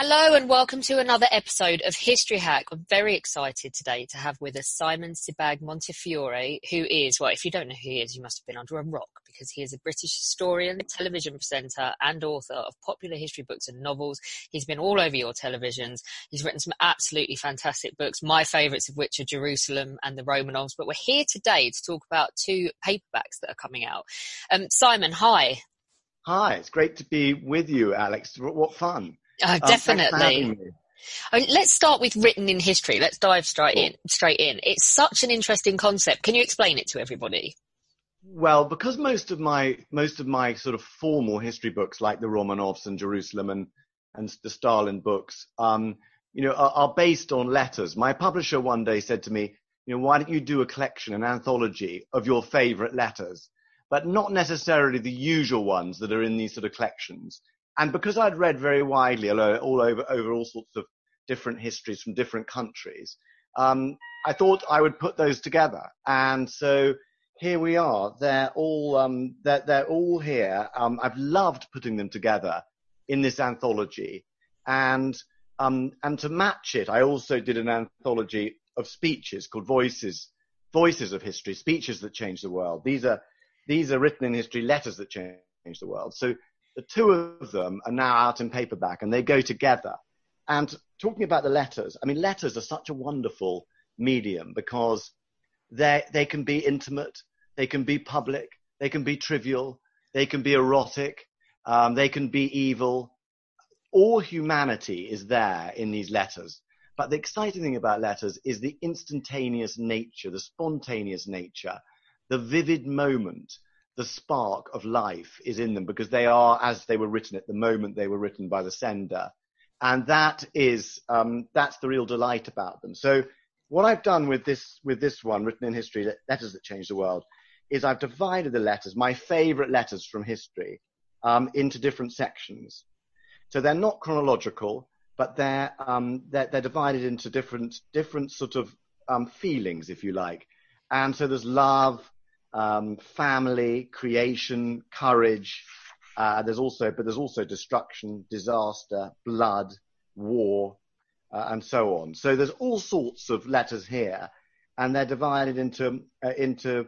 Hello and welcome to another episode of History Hack. I'm very excited today to have with us Simon Sebag Montefiore, who is, well, if you don't know who he is, you must have been under a rock because he is a British historian, television presenter, and author of popular history books and novels. He's been all over your televisions. He's written some absolutely fantastic books, my favourites of which are Jerusalem and the Romanovs. But we're here today to talk about two paperbacks that are coming out. Um, Simon, hi. Hi, it's great to be with you, Alex. What fun. Oh, definitely. Um, I mean, let's start with written in history. Let's dive straight in. Straight in. It's such an interesting concept. Can you explain it to everybody? Well, because most of my most of my sort of formal history books, like the Romanovs and Jerusalem and and the Stalin books, um, you know, are, are based on letters. My publisher one day said to me, you know, why don't you do a collection, an anthology of your favorite letters, but not necessarily the usual ones that are in these sort of collections. And because I'd read very widely all over, over all sorts of different histories from different countries, um, I thought I would put those together. And so here we are. They're all, um, they're, they're, all here. Um, I've loved putting them together in this anthology. And, um, and to match it, I also did an anthology of speeches called Voices, Voices of History, speeches that change the world. These are, these are written in history, letters that change the world. So the two of them are now out in paperback and they go together. And talking about the letters, I mean, letters are such a wonderful medium because they, can be intimate, they can be public, they can be trivial, they can be erotic, um, they can be evil. All humanity is there in these letters. But the exciting thing about letters is the instantaneous nature, the spontaneous nature, the vivid moment the spark of life is in them because they are as they were written at the moment they were written by the sender. And that is, um, that's the real delight about them. So what I've done with this, with this one, written in history, letters that change the world, is I've divided the letters, my favorite letters from history, um, into different sections. So they're not chronological, but they're, um, they're, they're, divided into different, different sort of um, feelings, if you like. And so there's love, um, family, creation, courage. Uh, there's also, but there's also destruction, disaster, blood, war, uh, and so on. So there's all sorts of letters here, and they're divided into uh, into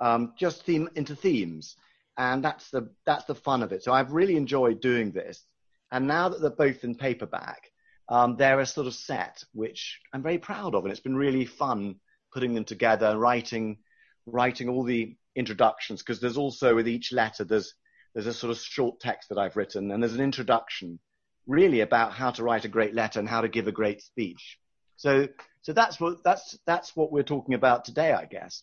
um, just theme into themes, and that's the that's the fun of it. So I've really enjoyed doing this, and now that they're both in paperback, um, they're a sort of set which I'm very proud of, and it's been really fun putting them together, writing writing all the introductions because there's also with each letter there's there's a sort of short text that I've written and there's an introduction really about how to write a great letter and how to give a great speech. So so that's what that's that's what we're talking about today, I guess.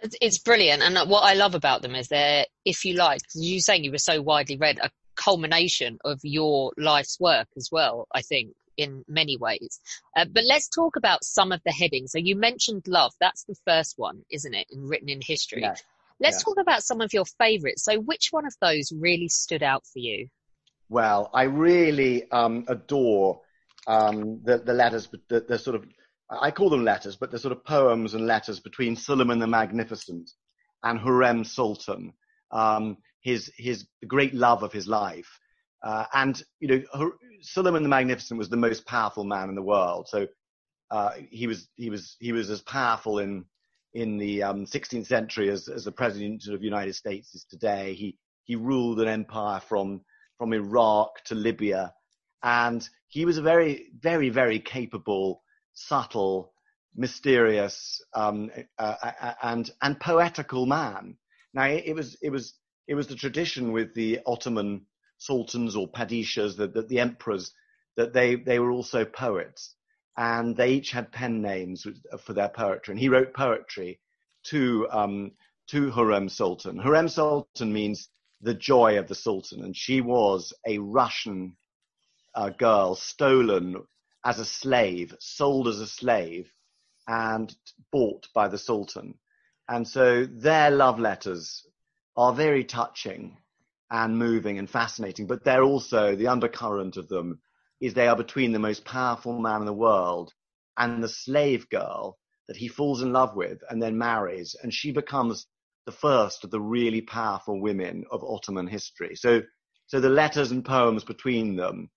It's, it's brilliant, and what I love about them is they're, if you like, you saying you were so widely read, a culmination of your life's work as well. I think in many ways. Uh, but let's talk about some of the headings. So you mentioned love. That's the first one, isn't it? In written in history. Yeah. Let's yeah. talk about some of your favorites. So which one of those really stood out for you? Well, I really um, adore um, the, the letters, the, the sort of, I call them letters, but the sort of poems and letters between Suleiman the Magnificent and Hurrem Sultan, um, his, his great love of his life. Uh, and you know, Suleiman the Magnificent was the most powerful man in the world. So uh, he was he was he was as powerful in in the um, 16th century as, as the president of the United States is today. He he ruled an empire from from Iraq to Libya, and he was a very very very capable, subtle, mysterious, um, uh, uh, uh and and poetical man. Now it, it was it was it was the tradition with the Ottoman sultans or padishahs, the, the, the emperors, that they, they were also poets. And they each had pen names for their poetry. And he wrote poetry to, um, to Hurrem Sultan. Hurrem Sultan means the joy of the Sultan. And she was a Russian uh, girl stolen as a slave, sold as a slave, and bought by the Sultan. And so their love letters are very touching and moving and fascinating, but they're also the undercurrent of them is they are between the most powerful man in the world and the slave girl that he falls in love with and then marries, and she becomes the first of the really powerful women of Ottoman history. So, so the letters and poems between them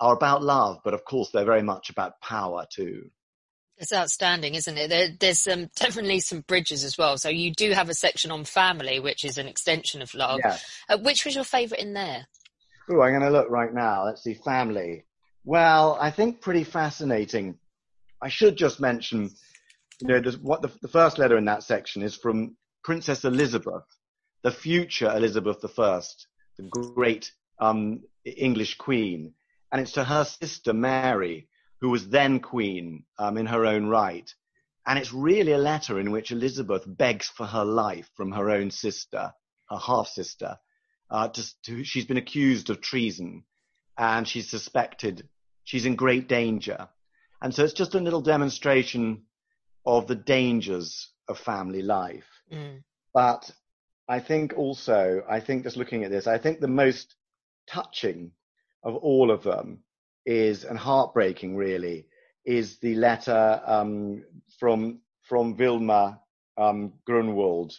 are about love, but of course they're very much about power too. It's outstanding, isn't it? There, there's um, definitely some bridges as well. So you do have a section on family, which is an extension of love. Yeah. Uh, which was your favourite in there? Oh, I'm going to look right now. Let's see, family. Well, I think pretty fascinating. I should just mention, you know, what the, the first letter in that section is from Princess Elizabeth, the future Elizabeth I, the great um, English queen, and it's to her sister Mary, who was then queen um, in her own right. And it's really a letter in which Elizabeth begs for her life from her own sister, her half sister. Uh, she's been accused of treason and she's suspected she's in great danger. And so it's just a little demonstration of the dangers of family life. Mm. But I think also, I think just looking at this, I think the most touching of all of them is, and heartbreaking really, is the letter um, from from Vilma um, Grunwald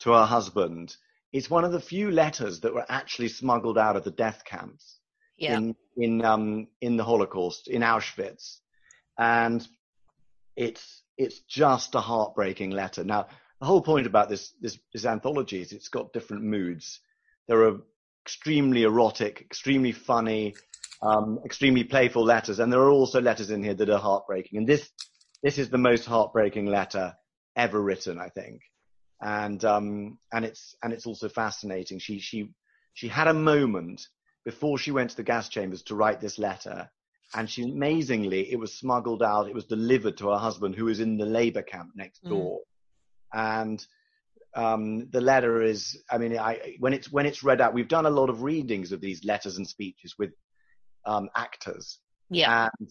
to her husband. It's one of the few letters that were actually smuggled out of the death camps yeah. in in um, in the Holocaust in Auschwitz, and it's it's just a heartbreaking letter. Now, the whole point about this this, this anthology is it's got different moods. There are extremely erotic, extremely funny, um, extremely playful letters, and there are also letters in here that are heartbreaking. And this this is the most heartbreaking letter ever written, I think. And um, and it's and it's also fascinating. She she she had a moment before she went to the gas chambers to write this letter, and she amazingly it was smuggled out. It was delivered to her husband, who was in the labor camp next mm. door, mm. and um, the letter is, I mean, I, when it's when it's read out, we've done a lot of readings of these letters and speeches with um, actors. Yeah. And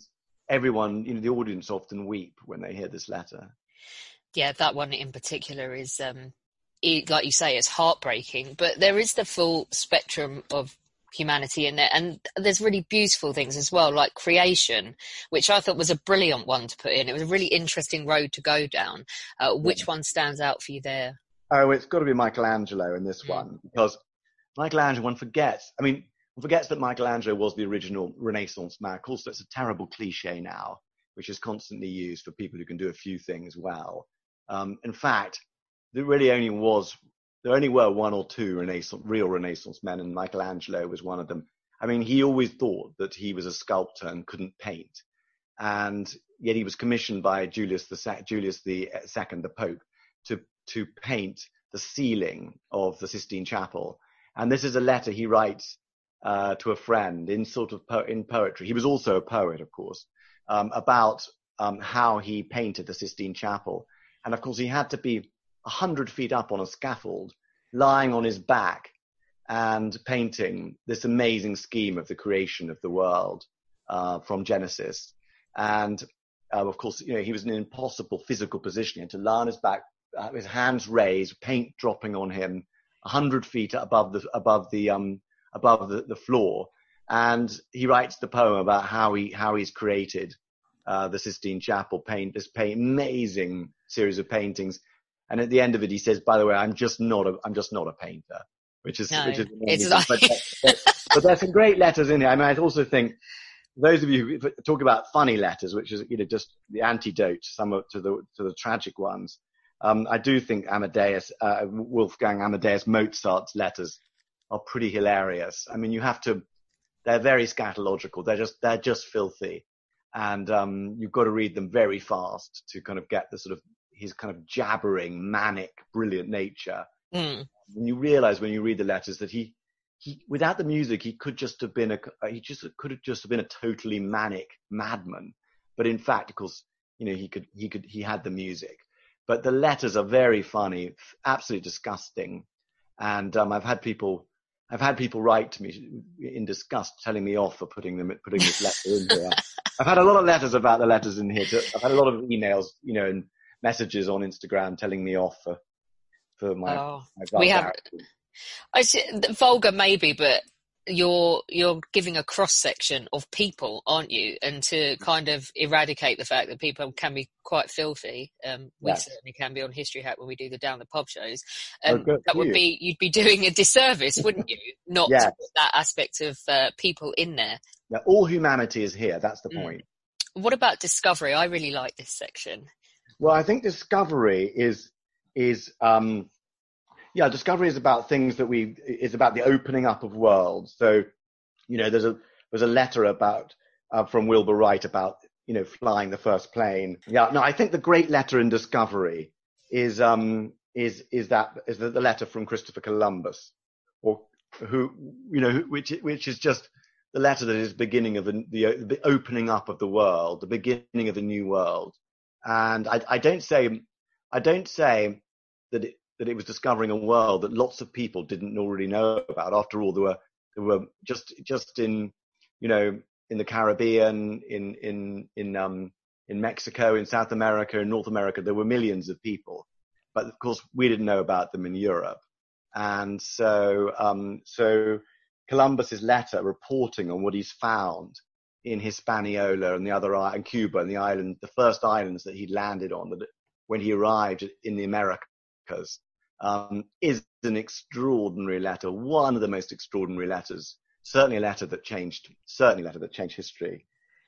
everyone, you know, the audience often weep when they hear this letter. Yeah, that one in particular is, um, it, like you say, it's heartbreaking. But there is the full spectrum of humanity in there, and there's really beautiful things as well, like creation, which I thought was a brilliant one to put in. It was a really interesting road to go down. Uh, which one stands out for you there? Oh, it's got to be Michelangelo in this mm. one because Michelangelo, one forgets. I mean, forgets that Michelangelo was the original Renaissance man. Of course, that's a terrible cliche now, which is constantly used for people who can do a few things well. Um, in fact, there really only was, there only were one or two Renaissance, real Renaissance men, and Michelangelo was one of them. I mean, he always thought that he was a sculptor and couldn't paint, and yet he was commissioned by Julius the Julius the Second, the Pope, to to paint the ceiling of the Sistine Chapel. And this is a letter he writes uh, to a friend in sort of po- in poetry. He was also a poet, of course, um, about um, how he painted the Sistine Chapel. And of course, he had to be a hundred feet up on a scaffold, lying on his back and painting this amazing scheme of the creation of the world uh, from Genesis. And uh, of course, you know, he was in an impossible physical position. He had to lie on his back, uh, his hands raised, paint dropping on him, a hundred feet above the above the um, above the, the floor. And he writes the poem about how he how he's created uh, the Sistine Chapel, paint this paint, amazing series of paintings. And at the end of it, he says, "By the way, I'm just not a I'm just not a painter," which is no, which is it's like... but, but, but there's some great letters in here. I mean, I also think those of you who talk about funny letters, which is you know just the antidote to some of, to the to the tragic ones. Um, I do think Amadeus, uh, Wolfgang Amadeus Mozart's letters are pretty hilarious. I mean, you have to, they're very scatological. They're just, they're just filthy. And, um, you've got to read them very fast to kind of get the sort of, his kind of jabbering, manic, brilliant nature. Mm. And you realize when you read the letters that he, he, without the music, he could just have been a, he just could have just been a totally manic madman. But in fact, of course, you know, he could, he could, he had the music. But the letters are very funny, absolutely disgusting. And um, I've had people I've had people write to me in disgust, telling me off for putting them putting this letter in here. I've had a lot of letters about the letters in here. Too. I've had a lot of emails, you know, and messages on Instagram telling me off for for my. Oh, my we have. I see, vulgar maybe, but you're you're giving a cross section of people, aren't you? And to kind of eradicate the fact that people can be quite filthy, um, we yes. certainly can be on History Hack when we do the down the pub shows. Um, oh, that would you. be you'd be doing a disservice, wouldn't you? Not yes. that aspect of uh, people in there. Yeah, all humanity is here. That's the mm. point. Mm. What about discovery? I really like this section. Well, I think discovery is is um, yeah, discovery is about things that we is about the opening up of worlds. So, you know, there's a there's a letter about uh, from Wilbur Wright about you know flying the first plane. Yeah, no, I think the great letter in discovery is um is is that is the, the letter from Christopher Columbus, or who you know which which is just the letter that is beginning of the, the, the opening up of the world, the beginning of the new world. And I, I don't say I don't say that it, that it was discovering a world that lots of people didn't already know about. After all, there were there were just just in you know in the Caribbean, in in in um in Mexico, in South America, in North America, there were millions of people, but of course we didn't know about them in Europe, and so um so Columbus's letter reporting on what he's found in Hispaniola and the other and Cuba and the island, the first islands that he landed on, that when he arrived in the Americas, um, is an extraordinary letter, one of the most extraordinary letters, certainly a letter that changed, certainly a letter that changed history.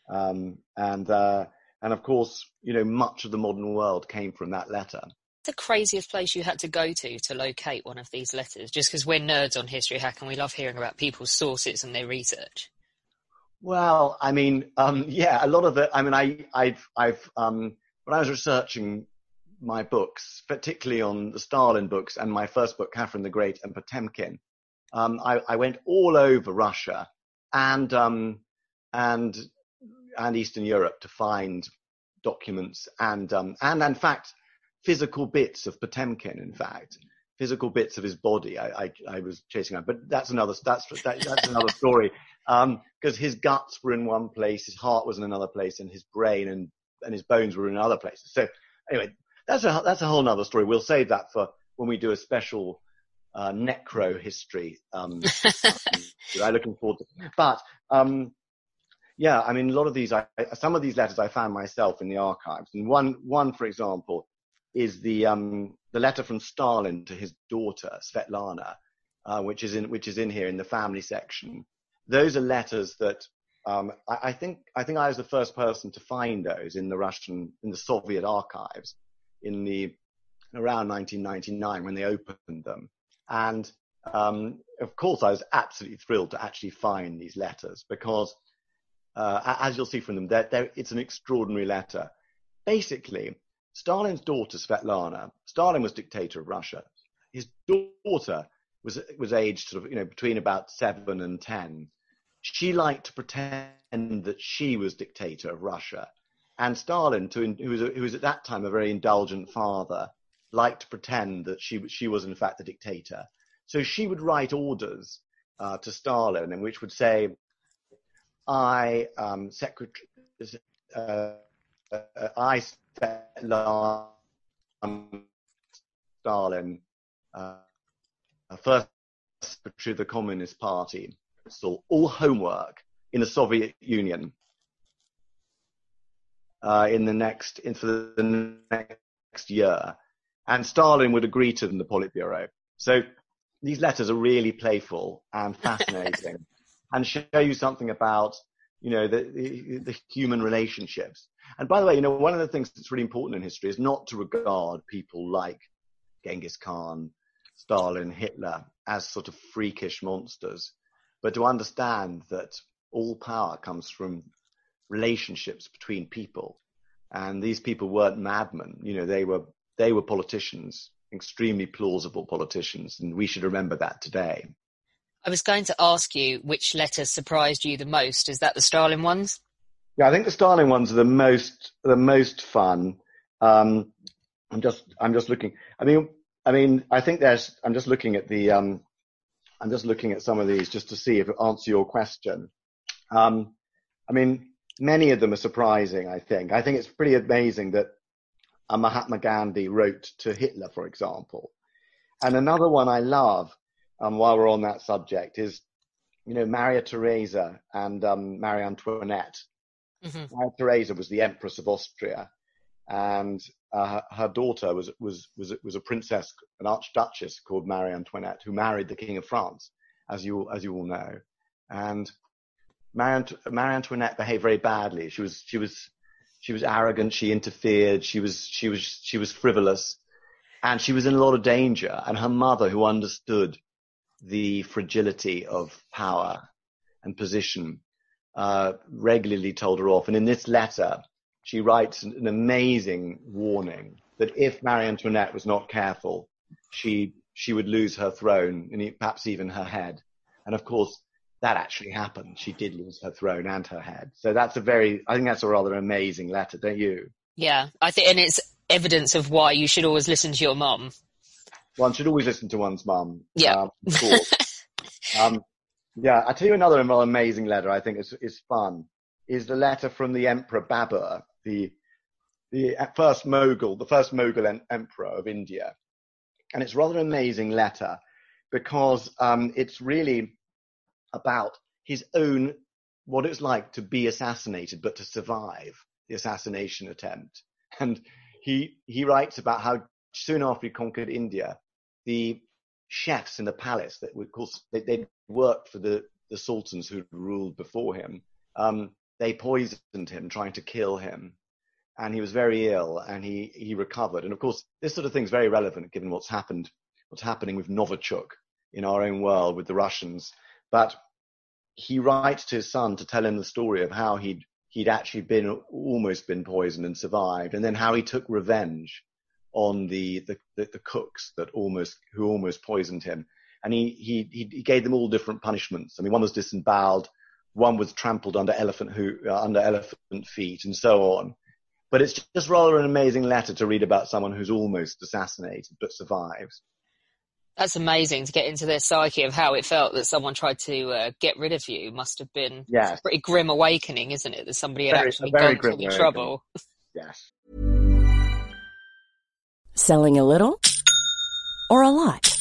Um, and, uh, and of course, you know, much of the modern world came from that letter. The craziest place you had to go to to locate one of these letters, just because we're nerds on History Hack and we love hearing about people's sources and their research. Well, I mean, um, yeah, a lot of it. I mean, I, I've, I've, um, when I was researching my books, particularly on the Stalin books and my first book, Catherine the Great and Potemkin, um, I, I, went all over Russia and um, and and Eastern Europe to find documents and um, and in fact physical bits of Potemkin. In fact, physical bits of his body. I, I, I was chasing out, but that's another that's that, that's another story. Because um, his guts were in one place, his heart was in another place, and his brain and and his bones were in other places. So anyway, that's a that's a whole other story. We'll save that for when we do a special uh, necro history. Um, I'm looking forward to. But um, yeah, I mean, a lot of these, I, some of these letters I found myself in the archives, and one one, for example, is the um, the letter from Stalin to his daughter Svetlana, uh, which is in which is in here in the family section. Those are letters that um, I, I, think I think I was the first person to find those in the Russian in the Soviet archives in the around 1999 when they opened them. And um, of course, I was absolutely thrilled to actually find these letters because, uh, as you'll see from them, they're, they're, it's an extraordinary letter. Basically, Stalin's daughter Svetlana, Stalin was dictator of Russia. His daughter was was aged sort of you know between about seven and ten. She liked to pretend that she was dictator of Russia and Stalin, to, who, was who was at that time a very indulgent father, liked to pretend that she, she was in fact the dictator. So she would write orders uh, to Stalin, in which would say, "I, um, secretary, uh, uh, I, Stalin, uh, first secretary of the Communist Party, all homework in the Soviet Union." Uh, in the next in for the next year, and Stalin would agree to them, the Politburo. So these letters are really playful and fascinating, and show you something about you know the, the, the human relationships. And by the way, you know one of the things that's really important in history is not to regard people like Genghis Khan, Stalin, Hitler as sort of freakish monsters, but to understand that all power comes from relationships between people. And these people weren't madmen. You know, they were, they were politicians, extremely plausible politicians. And we should remember that today. I was going to ask you which letters surprised you the most. Is that the Stalin ones? Yeah, I think the Stalin ones are the most, the most fun. Um, I'm just, I'm just looking. I mean, I mean, I think there's. I'm just looking at the. Um, I'm just looking at some of these just to see if it answers your question. Um, I mean, many of them are surprising, I think. I think it's pretty amazing that uh, Mahatma Gandhi wrote to Hitler, for example. And another one I love, um, while we're on that subject, is, you know, Maria Theresa and um, Marie Antoinette. Mm-hmm. Maria Theresa was the Empress of Austria, and uh, her daughter was was was was a princess, an archduchess called Marie Antoinette, who married the King of France, as you as you all know. And Marie, Marie Antoinette behaved very badly. She was she was she was arrogant. She interfered. She was she was she was frivolous, and she was in a lot of danger. And her mother, who understood the fragility of power and position, uh, regularly told her off. And in this letter, she writes an amazing warning that if Marie Antoinette was not careful, she she would lose her throne and perhaps even her head. And of course, that actually happened. She did lose her throne and her head. So that's a very, I think that's a rather amazing letter, don't you? Yeah, I think, and it's evidence of why you should always listen to your mum. One should always listen to one's mum. Yeah. Um, um, yeah, I'll tell you another amazing letter I think is, is fun, is the letter from the Emperor Babur, the, the first Mughal, the first Mughal en- emperor of India. And it's rather an amazing letter because um, it's really about his own, what it's like to be assassinated, but to survive the assassination attempt. And he, he writes about how soon after he conquered India, the chefs in the palace that of course they, they worked for the, the sultans who ruled before him, um, they poisoned him, trying to kill him. And he was very ill and he, he recovered. And of course, this sort of thing is very relevant given what's happened, what's happening with Novichok in our own world with the Russians. But he writes to his son to tell him the story of how he'd he'd actually been almost been poisoned and survived, and then how he took revenge on the the, the, the cooks that almost who almost poisoned him, and he, he he gave them all different punishments. I mean, one was disemboweled, one was trampled under elephant ho- uh, under elephant feet, and so on. But it's just rather an amazing letter to read about someone who's almost assassinated but survives. That's amazing to get into their psyche of how it felt that someone tried to uh, get rid of you. Must have been yes. a pretty grim awakening, isn't it? That somebody had very, actually gone to the trouble. Yes. Selling a little or a lot?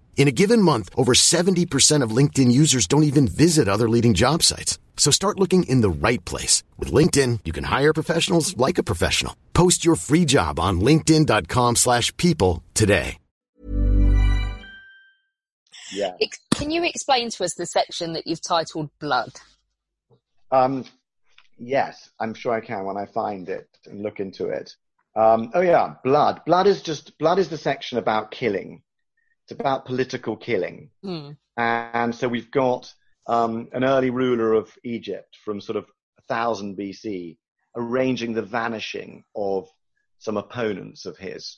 In a given month, over 70% of LinkedIn users don't even visit other leading job sites. So start looking in the right place. With LinkedIn, you can hire professionals like a professional. Post your free job on linkedin.com slash people today. Yeah. Can you explain to us the section that you've titled Blood? Um, yes, I'm sure I can when I find it and look into it. Um, oh yeah, blood. Blood is just, blood is the section about killing. It's about political killing. Mm. And so we've got um, an early ruler of Egypt from sort of 1000 BC arranging the vanishing of some opponents of his.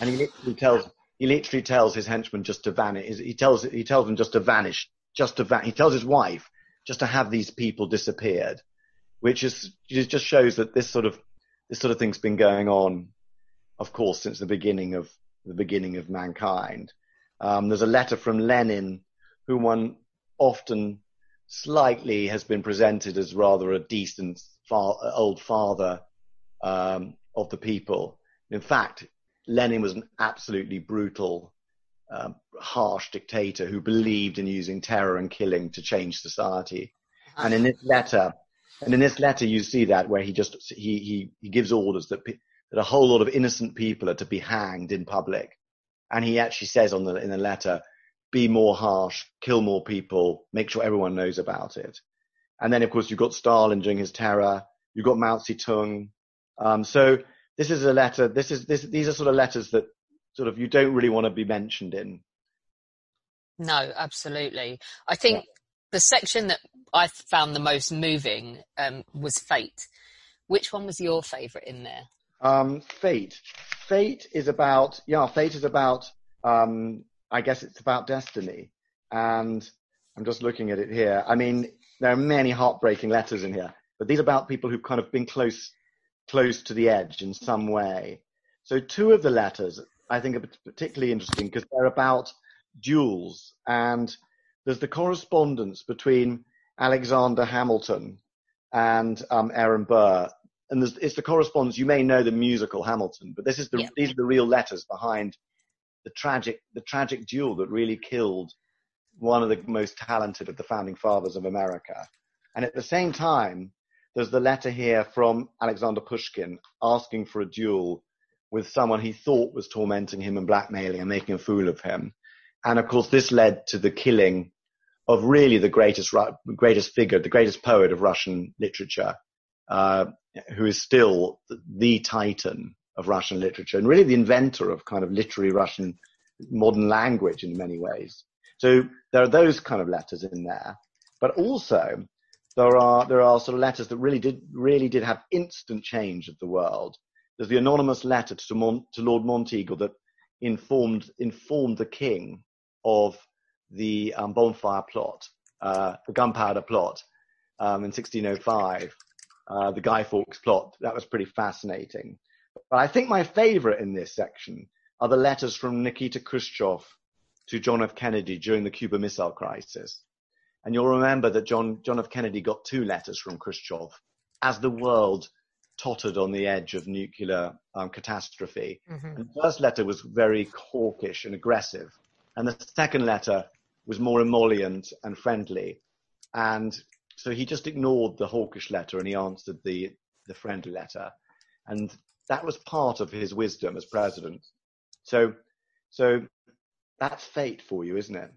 And he literally tells, he literally tells his henchmen just to vanish. He tells, he tells them just to vanish, just to vanish. He tells his wife just to have these people disappeared, which is, just shows that this sort of, this sort of thing's been going on, of course, since the beginning of, the beginning of mankind. Um, there's a letter from Lenin, who one often slightly has been presented as rather a decent old father um, of the people. In fact, Lenin was an absolutely brutal, uh, harsh dictator who believed in using terror and killing to change society. And in this letter, And in this letter, you see that where he just he he, he gives orders that that a whole lot of innocent people are to be hanged in public, and he actually says on the in the letter, "Be more harsh, kill more people, make sure everyone knows about it." And then, of course, you've got Stalin during his terror. You've got Mao Zedong. Um, so this is a letter. This is this. These are sort of letters that sort of you don't really want to be mentioned in. No, absolutely. I think yeah. the section that I found the most moving um, was Fate. Which one was your favourite in there? Um, Fate. Fate is about yeah. Fate is about. Um, I guess it's about destiny, and I'm just looking at it here. I mean, there are many heartbreaking letters in here, but these are about people who've kind of been close, close to the edge in some way. So two of the letters I think are particularly interesting because they're about duels and there's the correspondence between Alexander Hamilton and um, Aaron Burr. And it's the correspondence. You may know the musical Hamilton, but this is the, yeah. these are the real letters behind the tragic, the tragic duel that really killed one of the most talented of the founding fathers of America. And at the same time, there's the letter here from Alexander Pushkin asking for a duel with someone he thought was tormenting him and blackmailing and making a fool of him. And of course, this led to the killing of really the greatest, greatest figure, the greatest poet of Russian literature, uh, who is still the titan of Russian literature and really the inventor of kind of literary Russian modern language in many ways. So there are those kind of letters in there, but also there are there are sort of letters that really did really did have instant change of the world. There's the anonymous letter to, Mon- to Lord Monteagle that informed informed the king of the um, bonfire plot, uh, the gunpowder plot um, in 1605, uh, the Guy Fawkes plot. That was pretty fascinating. But I think my favorite in this section are the letters from Nikita Khrushchev to John F. Kennedy during the Cuba Missile Crisis. And you'll remember that John, John F. Kennedy got two letters from Khrushchev as the world tottered on the edge of nuclear um, catastrophe. Mm-hmm. And the first letter was very hawkish and aggressive. And the second letter was more emollient and friendly. And so he just ignored the hawkish letter and he answered the, the friendly letter. And that was part of his wisdom as president. So, so that's fate for you, isn't it?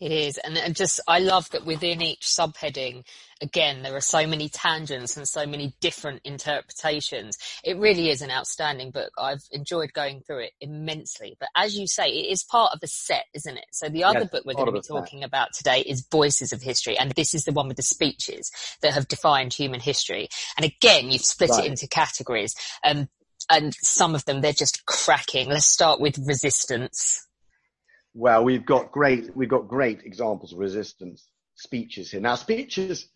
It is. And, and just, I love that within each subheading, again, there are so many tangents and so many different interpretations. It really is an outstanding book. I've enjoyed going through it immensely. But as you say, it is part of a set, isn't it? So the other yes, book we're going to be talking set. about today is Voices of History. And this is the one with the speeches that have defined human history. And again, you've split right. it into categories. Um, and some of them, they're just cracking. Let's start with resistance. Well, we've got great, we've got great examples of resistance speeches here. Now, speeches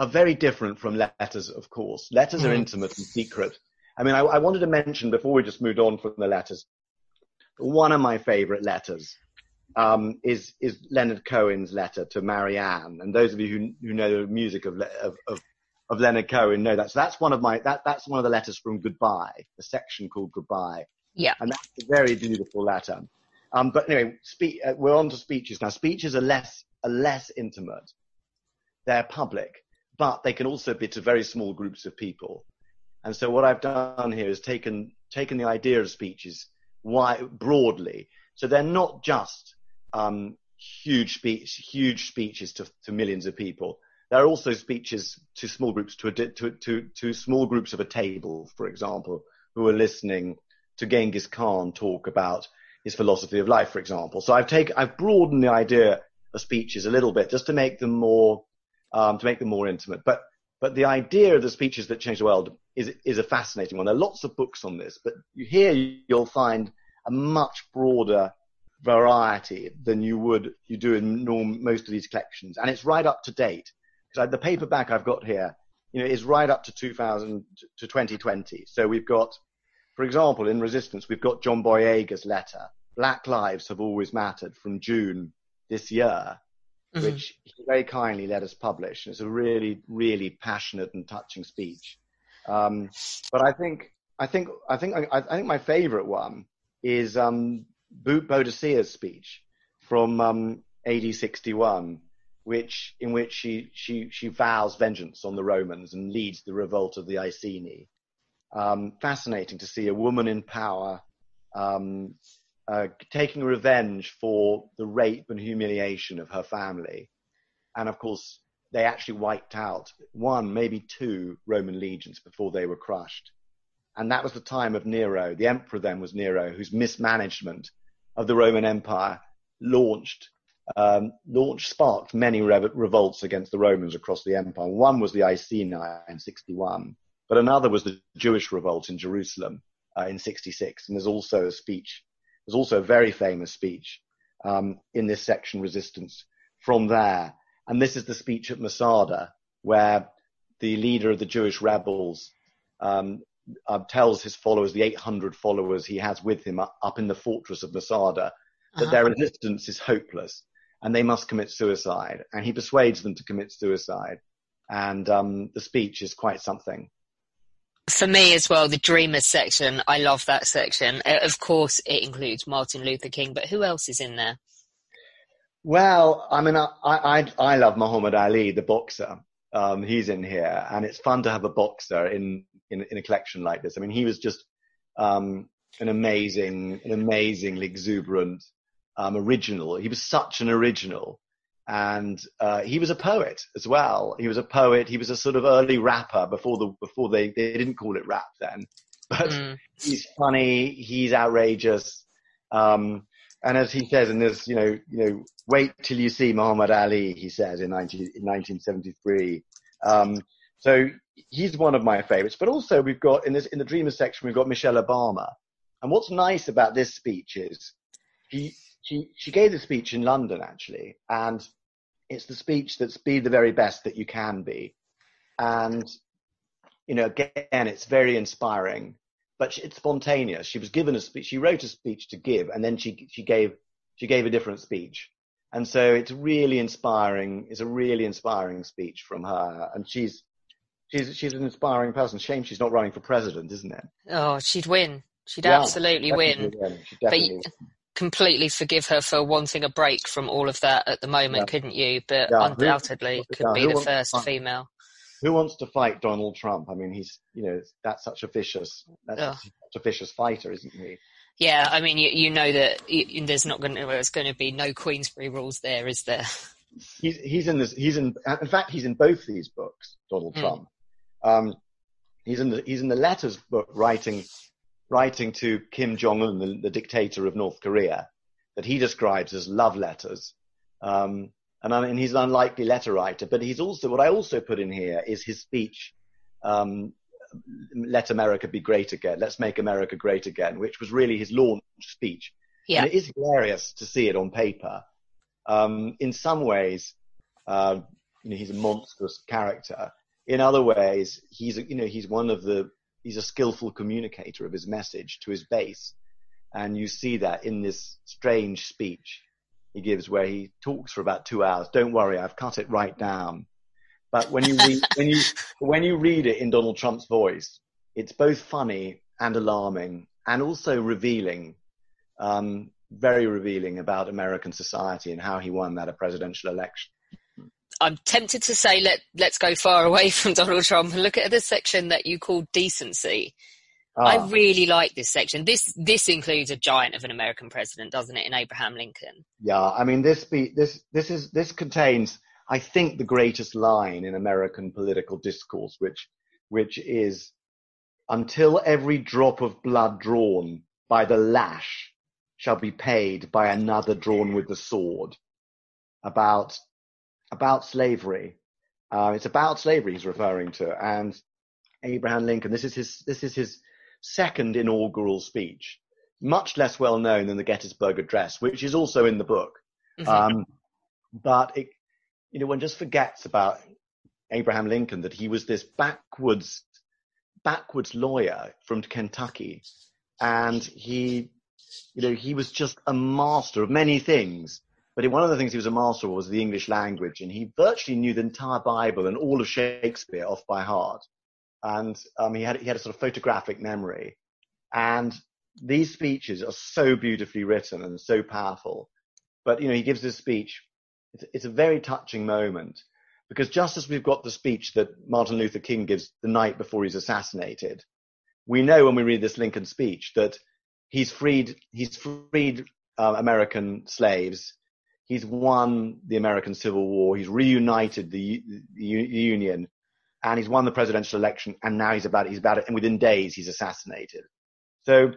are very different from letters, of course. Letters are mm. intimate and secret. I mean, I, I, wanted to mention before we just moved on from the letters, one of my favorite letters um, is is Leonard Cohen's letter to Marianne. And those of you who, who know the music of, of, of, of Leonard Cohen know that. So that's one of my that that's one of the letters from Goodbye, the section called Goodbye. Yeah, and that's a very beautiful letter. Um, but anyway, spe- uh, we're on to speeches now. Speeches are less are less intimate. They're public, but they can also be to very small groups of people. And so what I've done here is taken taken the idea of speeches why, broadly. So they're not just um, huge speech, huge speeches to, to millions of people. There are also speeches to small groups, to, a, to, to, to small groups of a table, for example, who are listening to Genghis Khan talk about his philosophy of life, for example. So I've taken, I've broadened the idea of speeches a little bit just to make them more, um, to make them more intimate. But, but the idea of the speeches that change the world is, is a fascinating one. There are lots of books on this, but here you'll find a much broader variety than you would, you do in norm, most of these collections. And it's right up to date. Because the paperback I've got here, you know, is right up to 2000 to 2020. So we've got, for example, in Resistance, we've got John Boyega's letter, Black Lives Have Always Mattered from June this year, mm-hmm. which he very kindly let us publish. It's a really, really passionate and touching speech. Um, but I think, I think, I think, I, I think my favorite one is um, Boudicca's speech from um, AD 61, which in which she she she vows vengeance on the Romans and leads the revolt of the Iceni. Um, fascinating to see a woman in power um, uh, taking revenge for the rape and humiliation of her family, and of course they actually wiped out one, maybe two Roman legions before they were crushed. And that was the time of Nero. The emperor then was Nero, whose mismanagement of the Roman Empire launched um, launched sparked many re- revolts against the Romans across the empire. One was the Iceni in 61, but another was the Jewish revolt in Jerusalem uh, in 66. And there's also a speech, there's also a very famous speech um, in this section, Resistance, from there. And this is the speech at Masada, where the leader of the Jewish rebels um, uh, tells his followers, the 800 followers he has with him up, up in the fortress of Masada, that uh-huh. their resistance is hopeless and they must commit suicide. And he persuades them to commit suicide. And um, the speech is quite something. For me as well, the Dreamers section, I love that section. Uh, of course, it includes Martin Luther King, but who else is in there? Well, I mean, I, I, I love Muhammad Ali, the boxer. Um, he's in here, and it's fun to have a boxer in, in, in a collection like this. I mean, he was just um, an amazing, an amazingly exuberant um, original. He was such an original. And uh, he was a poet as well. He was a poet. He was a sort of early rapper before the before they, they didn't call it rap then. But mm. he's funny. He's outrageous. Um, and as he says in this, you know, you know, wait till you see Muhammad Ali. He says in, 19, in 1973. Um, so he's one of my favorites. But also we've got in this in the Dreamers section we've got Michelle Obama. And what's nice about this speech is he she she gave the speech in London actually, and it's the speech that's be the very best that you can be, and you know again it's very inspiring, but it's spontaneous. She was given a speech. She wrote a speech to give, and then she she gave she gave a different speech, and so it's really inspiring. It's a really inspiring speech from her, and she's she's she's an inspiring person. Shame she's not running for president, isn't it? Oh, she'd win. She'd yeah, absolutely win. win. But completely forgive her for wanting a break from all of that at the moment, yeah. couldn't you? But yeah. undoubtedly who, could yeah. be the first female. Who wants to fight Donald Trump? I mean, he's you know that's such a vicious that's such a vicious fighter, isn't he? Yeah, I mean, you, you know that you, there's not going to there's going to be no Queensberry rules there, is there? He's he's in this he's in in fact he's in both these books, Donald mm. Trump. Um, he's in the he's in the letters book writing writing to Kim Jong Un, the, the, dictator of North Korea, that he describes as love letters. Um, and I mean, he's an unlikely letter writer, but he's also, what I also put in here is his speech, um, Let America Be Great Again, Let's Make America Great Again, which was really his launch speech. Yeah. And it is hilarious to see it on paper. Um, in some ways, uh, you know, he's a monstrous character. In other ways, he's, you know, he's one of the he's a skillful communicator of his message to his base. And you see that in this strange speech he gives where he talks for about two hours. Don't worry, I've cut it right down. But when you read, when you, when you read it in Donald Trump's voice, it's both funny and alarming and also revealing, um, very revealing about American society and how he won that a presidential election. I'm tempted to say let let's go far away from Donald Trump and look at the section that you call decency. Ah. I really like this section. This this includes a giant of an American president, doesn't it, in Abraham Lincoln? Yeah, I mean this be this this is this contains, I think, the greatest line in American political discourse, which which is until every drop of blood drawn by the lash shall be paid by another drawn with the sword. About about slavery. Uh, it's about slavery he's referring to, and Abraham Lincoln. This is his this is his second inaugural speech, much less well known than the Gettysburg Address, which is also in the book. Mm-hmm. Um, but it, you know, one just forgets about Abraham Lincoln that he was this backwards backwards lawyer from Kentucky, and he, you know, he was just a master of many things. But one of the things he was a master of was the English language, and he virtually knew the entire Bible and all of Shakespeare off by heart. And um, he had he had a sort of photographic memory. And these speeches are so beautifully written and so powerful. But you know, he gives this speech it's, it's a very touching moment because just as we've got the speech that Martin Luther King gives the night before he's assassinated, we know when we read this Lincoln speech that he's freed he's freed uh, American slaves. He's won the American Civil War. He's reunited the, the, Union, and he's won the presidential election. And now he's about it. He's about it. And within days, he's assassinated. So,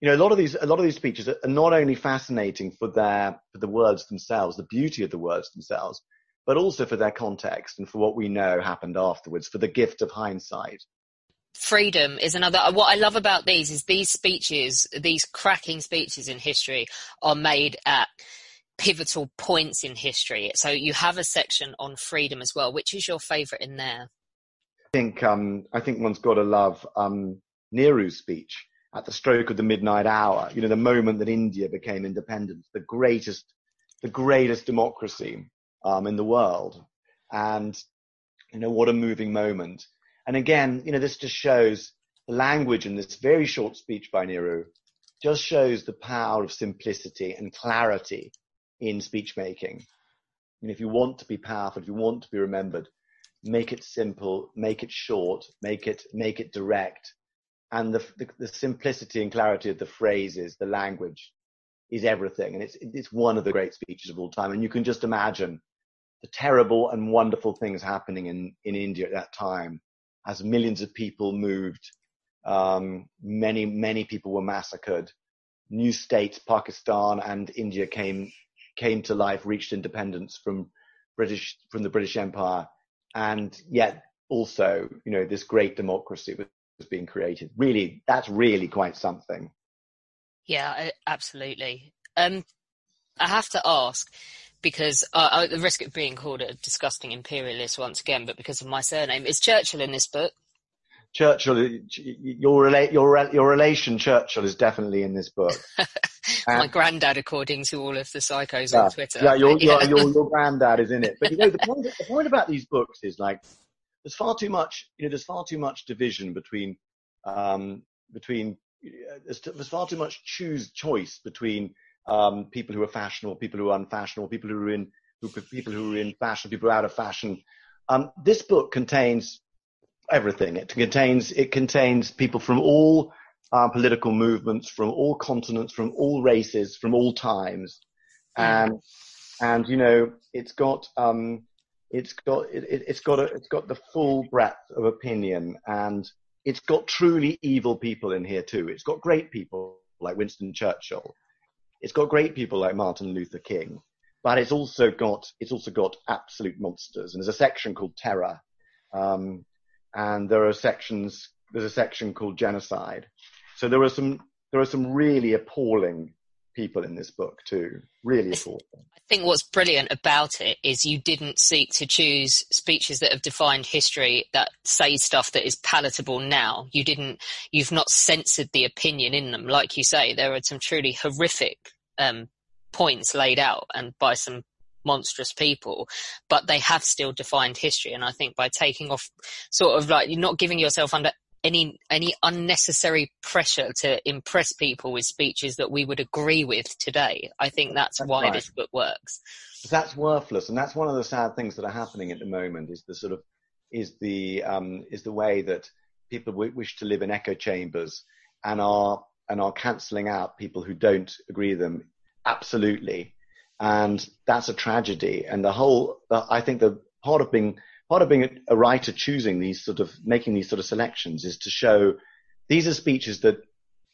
you know, a lot of these a lot of these speeches are not only fascinating for their for the words themselves, the beauty of the words themselves, but also for their context and for what we know happened afterwards, for the gift of hindsight freedom is another what i love about these is these speeches these cracking speeches in history are made at pivotal points in history. So you have a section on freedom as well. Which is your favorite in there? I think um i think one's got to love um nehru's speech at the stroke of the midnight hour you know the moment that india became independent the greatest the greatest democracy um in the world. And you know what a moving moment. And again, you know, this just shows the language in this very short speech by Nehru just shows the power of simplicity and clarity in speech making. And if you want to be powerful, if you want to be remembered, make it simple, make it short, make it make it direct. And the, the, the simplicity and clarity of the phrases, the language, is everything. And it's it's one of the great speeches of all time. And you can just imagine the terrible and wonderful things happening in, in India at that time as millions of people moved. Um, many, many people were massacred. New states, Pakistan and India came, came to life, reached independence from British, from the British Empire. And yet also, you know, this great democracy was, was being created. Really, that's really quite something. Yeah, absolutely. Um, I have to ask, because uh, at the risk of being called a disgusting imperialist once again, but because of my surname, is Churchill in this book? Churchill, your your your relation Churchill is definitely in this book. my granddad, according to all of the psychos yeah, on Twitter. Yeah, your, yeah. Your, your, your granddad is in it. But you know, the point the point about these books is like there's far too much. You know, there's far too much division between um, between there's, there's far too much choose choice between um, people who are fashionable, people who are unfashionable, people who are in who, people who are in fashion, people who are out of fashion. Um, this book contains everything. It contains it contains people from all uh, political movements, from all continents, from all races, from all times, and and you know it's got um, it's got it, has got a, it's got the full breadth of opinion, and it's got truly evil people in here too. It's got great people like Winston Churchill, it's got great people like Martin Luther King, but it's also got it's also got absolute monsters. And there's a section called Terror, um, and there are sections. There's a section called Genocide. So there are some there are some really appalling people in this book too. Really appalling. I think what's brilliant about it is you didn't seek to choose speeches that have defined history that say stuff that is palatable now. You didn't, you've not censored the opinion in them. Like you say, there are some truly horrific um, points laid out and by some monstrous people, but they have still defined history. And I think by taking off sort of like you're not giving yourself under any any unnecessary pressure to impress people with speeches that we would agree with today. I think that's, that's why right. this book works. That's worthless, and that's one of the sad things that are happening at the moment. Is the sort of is the um, is the way that people w- wish to live in echo chambers and are and are cancelling out people who don't agree with them absolutely, and that's a tragedy. And the whole, I think the part of being part of being a writer choosing these sort of making these sort of selections is to show these are speeches that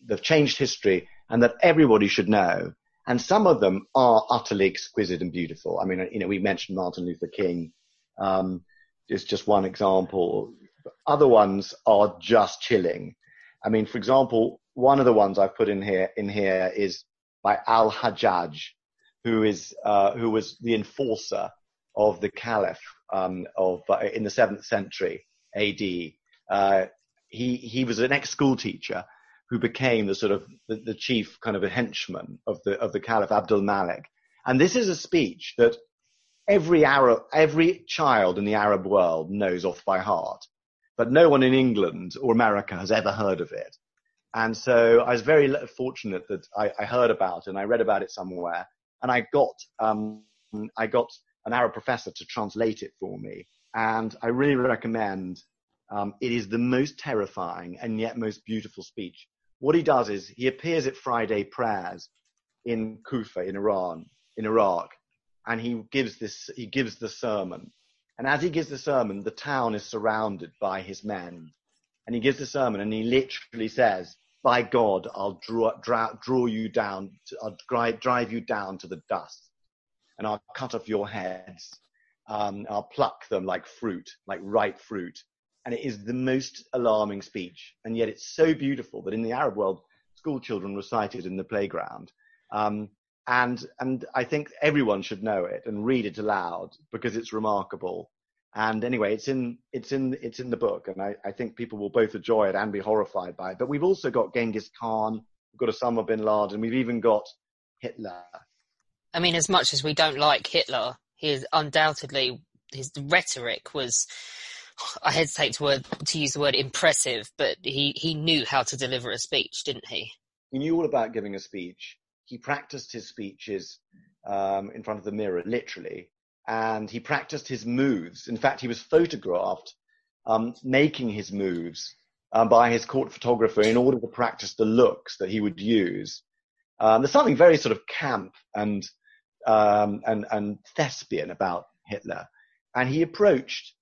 have changed history and that everybody should know. And some of them are utterly exquisite and beautiful. I mean, you know, we mentioned Martin Luther King. Um, is just one example. Other ones are just chilling. I mean, for example, one of the ones I've put in here in here is by Al Hajjaj, who is uh, who was the enforcer of the Caliph um, of uh, in the seventh century A.D. Uh, he he was an ex-school teacher who became the sort of the, the, chief kind of a henchman of the of the Caliph Abdul Malik. And this is a speech that every Arab, every child in the Arab world knows off by heart, but no one in England or America has ever heard of it. And so I was very fortunate that I, I heard about it and I read about it somewhere, and I got um, I got an Arab professor to translate it for me, and I really recommend. Um, it is the most terrifying and yet most beautiful speech. What he does is he appears at Friday prayers in Kufa in Iran, in Iraq, and he gives this he gives the sermon. And as he gives the sermon, the town is surrounded by his men. And he gives the sermon and he literally says, by God, I'll draw, draw, draw you down, I'll drive, drive you down to the dust and I'll cut off your heads. Um, I'll pluck them like fruit, like ripe fruit. And it is the most alarming speech. And yet it's so beautiful that in the Arab world, school children recite it in the playground. Um, and, and I think everyone should know it and read it aloud because it's remarkable. And anyway, it's in, it's in, it's in the book. And I, I think people will both enjoy it and be horrified by it. But we've also got Genghis Khan. We've got Osama bin Laden. And we've even got Hitler. I mean, as much as we don't like Hitler, he is undoubtedly, his rhetoric was, I hesitate to, word, to use the word impressive, but he, he knew how to deliver a speech, didn't he? He knew all about giving a speech. He practiced his speeches um, in front of the mirror, literally and he practiced his moves. In fact, he was photographed um, making his moves um, by his court photographer in order to practice the looks that he would use. Um, there's something very sort of camp and um, and and thespian about Hitler, and he approached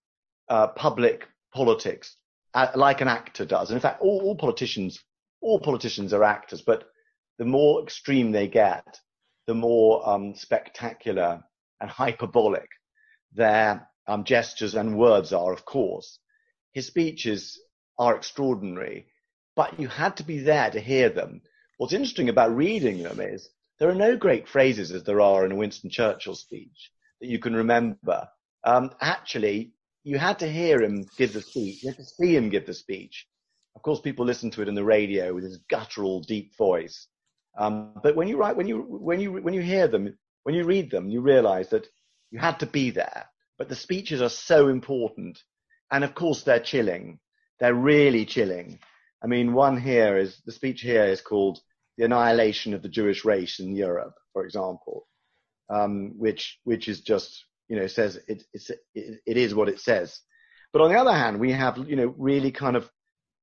uh, public politics uh, like an actor does. And in fact, all, all politicians all politicians are actors, but the more extreme they get, the more um, spectacular and hyperbolic their um, gestures and words are, of course. His speeches are extraordinary, but you had to be there to hear them. What's interesting about reading them is there are no great phrases as there are in a Winston Churchill speech that you can remember. Um, actually, you had to hear him give the speech. You had to see him give the speech. Of course, people listen to it in the radio with his guttural, deep voice. Um, but when you write, when you when you when you hear them, when you read them, you realize that you had to be there. But the speeches are so important. And of course, they're chilling. They're really chilling. I mean, one here is the speech here is called The Annihilation of the Jewish Race in Europe, for example, um, which, which is just, you know, says it, it's, it, it is what it says. But on the other hand, we have, you know, really kind of,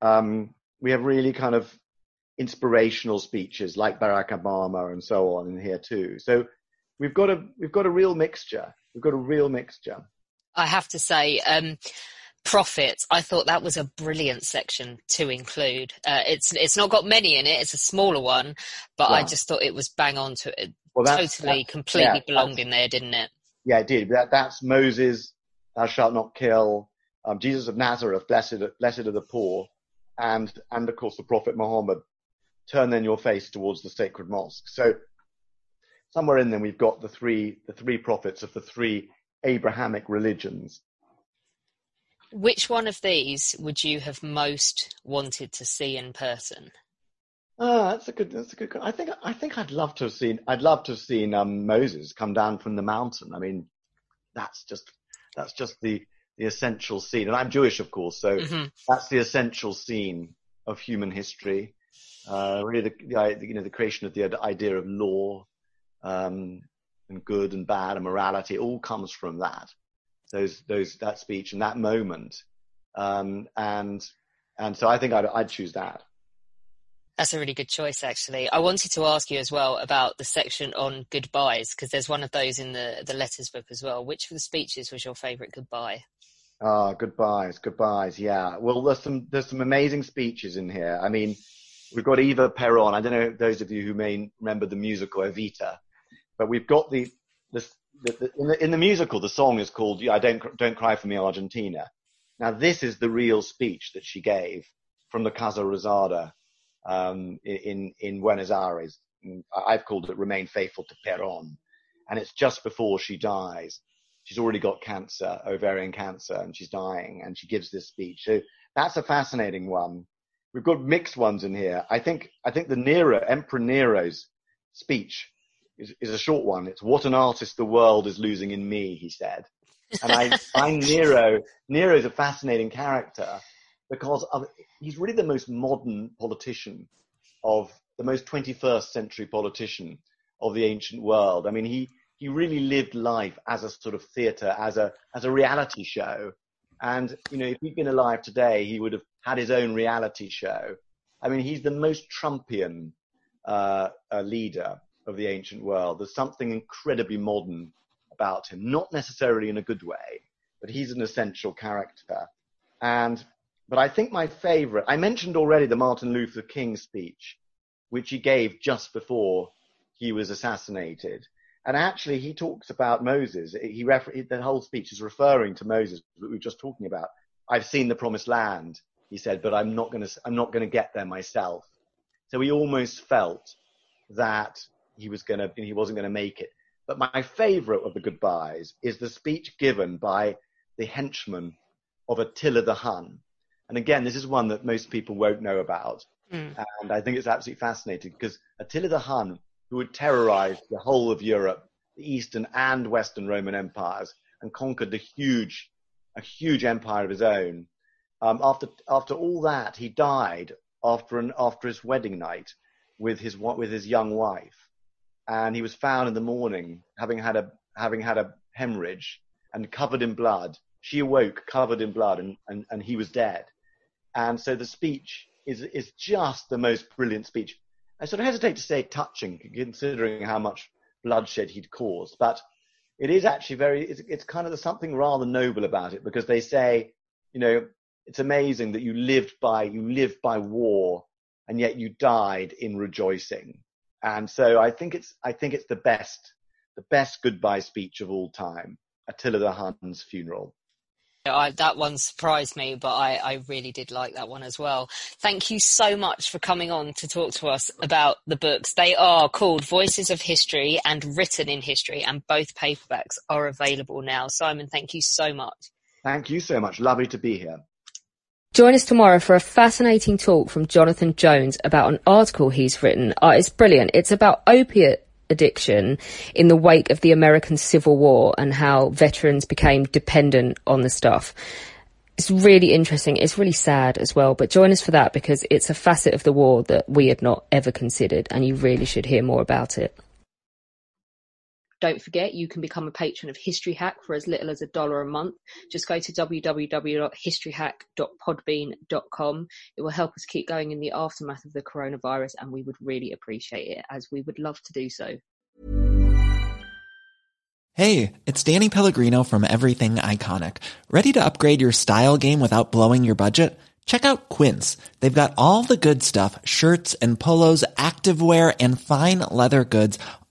um, we have really kind of inspirational speeches like Barack Obama and so on in here too. So we've got a we've got a real mixture. We've got a real mixture. I have to say, um, prophets. I thought that was a brilliant section to include. Uh, it's it's not got many in it. It's a smaller one, but yeah. I just thought it was bang on to it. Well, that's, totally, that's, completely yeah, belonged in there, didn't it? Yeah, it did. That, that's Moses, thou shalt not kill. Um, Jesus of Nazareth, blessed blessed are the poor, and and of course the Prophet Muhammad. Turn then your face towards the sacred mosque. So somewhere in there we've got the three the three prophets of the three Abrahamic religions. Which one of these would you have most wanted to see in person? Ah, that's a good. That's a good. I think. I think I'd love to have seen. I'd love to have seen um, Moses come down from the mountain. I mean, that's just. That's just the the essential scene. And I'm Jewish, of course, so mm-hmm. that's the essential scene of human history. Uh, really, the, the, you know the creation of the idea of law, um, and good and bad and morality all comes from that. Those, those, that speech and that moment. Um, and, and so I think I'd, I'd choose that. That's a really good choice, actually. I wanted to ask you as well about the section on goodbyes, because there's one of those in the, the letters book as well. Which of the speeches was your favourite goodbye? Ah, oh, goodbyes, goodbyes. Yeah. Well, there's some there's some amazing speeches in here. I mean, we've got Eva Peron. I don't know those of you who may remember the musical Evita. But we've got the, the, the in, the in the musical, the song is called "I Don't Don't Cry for Me, Argentina." Now, this is the real speech that she gave from the Casa Rosada um, in in Buenos Aires. I've called it "Remain Faithful to Perón," and it's just before she dies. She's already got cancer, ovarian cancer, and she's dying, and she gives this speech. So that's a fascinating one. We've got mixed ones in here. I think I think the Nero, Emperor Nero's speech is, is a short one. It's what an artist the world is losing in me, he said. And I find Nero, Nero is a fascinating character because of, he's really the most modern politician of the most 21st century politician of the ancient world. I mean, he, he really lived life as a sort of theatre, as a as a reality show. And you know, if he'd been alive today, he would have had his own reality show. I mean, he's the most Trumpian uh, leader of the ancient world. There's something incredibly modern about him, not necessarily in a good way, but he's an essential character. And but I think my favorite, I mentioned already the Martin Luther King speech, which he gave just before he was assassinated. And actually, he talks about Moses. He refer- the whole speech is referring to Moses that we were just talking about. I've seen the promised land, he said, but I'm not going to, I'm not going to get there myself. So he almost felt that he was going to, he wasn't going to make it. But my favorite of the goodbyes is the speech given by the henchman of Attila the Hun. And again, this is one that most people won't know about. Mm. And I think it's absolutely fascinating because Attila the Hun, who had terrorized the whole of Europe, the Eastern and Western Roman empires, and conquered a huge, a huge empire of his own. Um, after after all that, he died after an after his wedding night with his with his young wife, and he was found in the morning having had a having had a hemorrhage and covered in blood. She awoke covered in blood, and, and, and he was dead. And so the speech is is just the most brilliant speech. I sort of hesitate to say touching, considering how much bloodshed he'd caused, but it is actually very. It's, it's kind of something rather noble about it because they say, you know, it's amazing that you lived by you lived by war and yet you died in rejoicing. And so I think it's I think it's the best the best goodbye speech of all time, Attila the Hun's funeral. I, that one surprised me, but I, I, really did like that one as well. Thank you so much for coming on to talk to us about the books. They are called Voices of History and Written in History, and both paperbacks are available now. Simon, thank you so much. Thank you so much. Lovely to be here. Join us tomorrow for a fascinating talk from Jonathan Jones about an article he's written. Uh, it's brilliant. It's about opiate addiction in the wake of the American Civil War and how veterans became dependent on the stuff. It's really interesting. It's really sad as well, but join us for that because it's a facet of the war that we had not ever considered and you really should hear more about it. Don't forget, you can become a patron of History Hack for as little as a dollar a month. Just go to www.historyhack.podbean.com. It will help us keep going in the aftermath of the coronavirus, and we would really appreciate it, as we would love to do so. Hey, it's Danny Pellegrino from Everything Iconic. Ready to upgrade your style game without blowing your budget? Check out Quince. They've got all the good stuff shirts and polos, activewear, and fine leather goods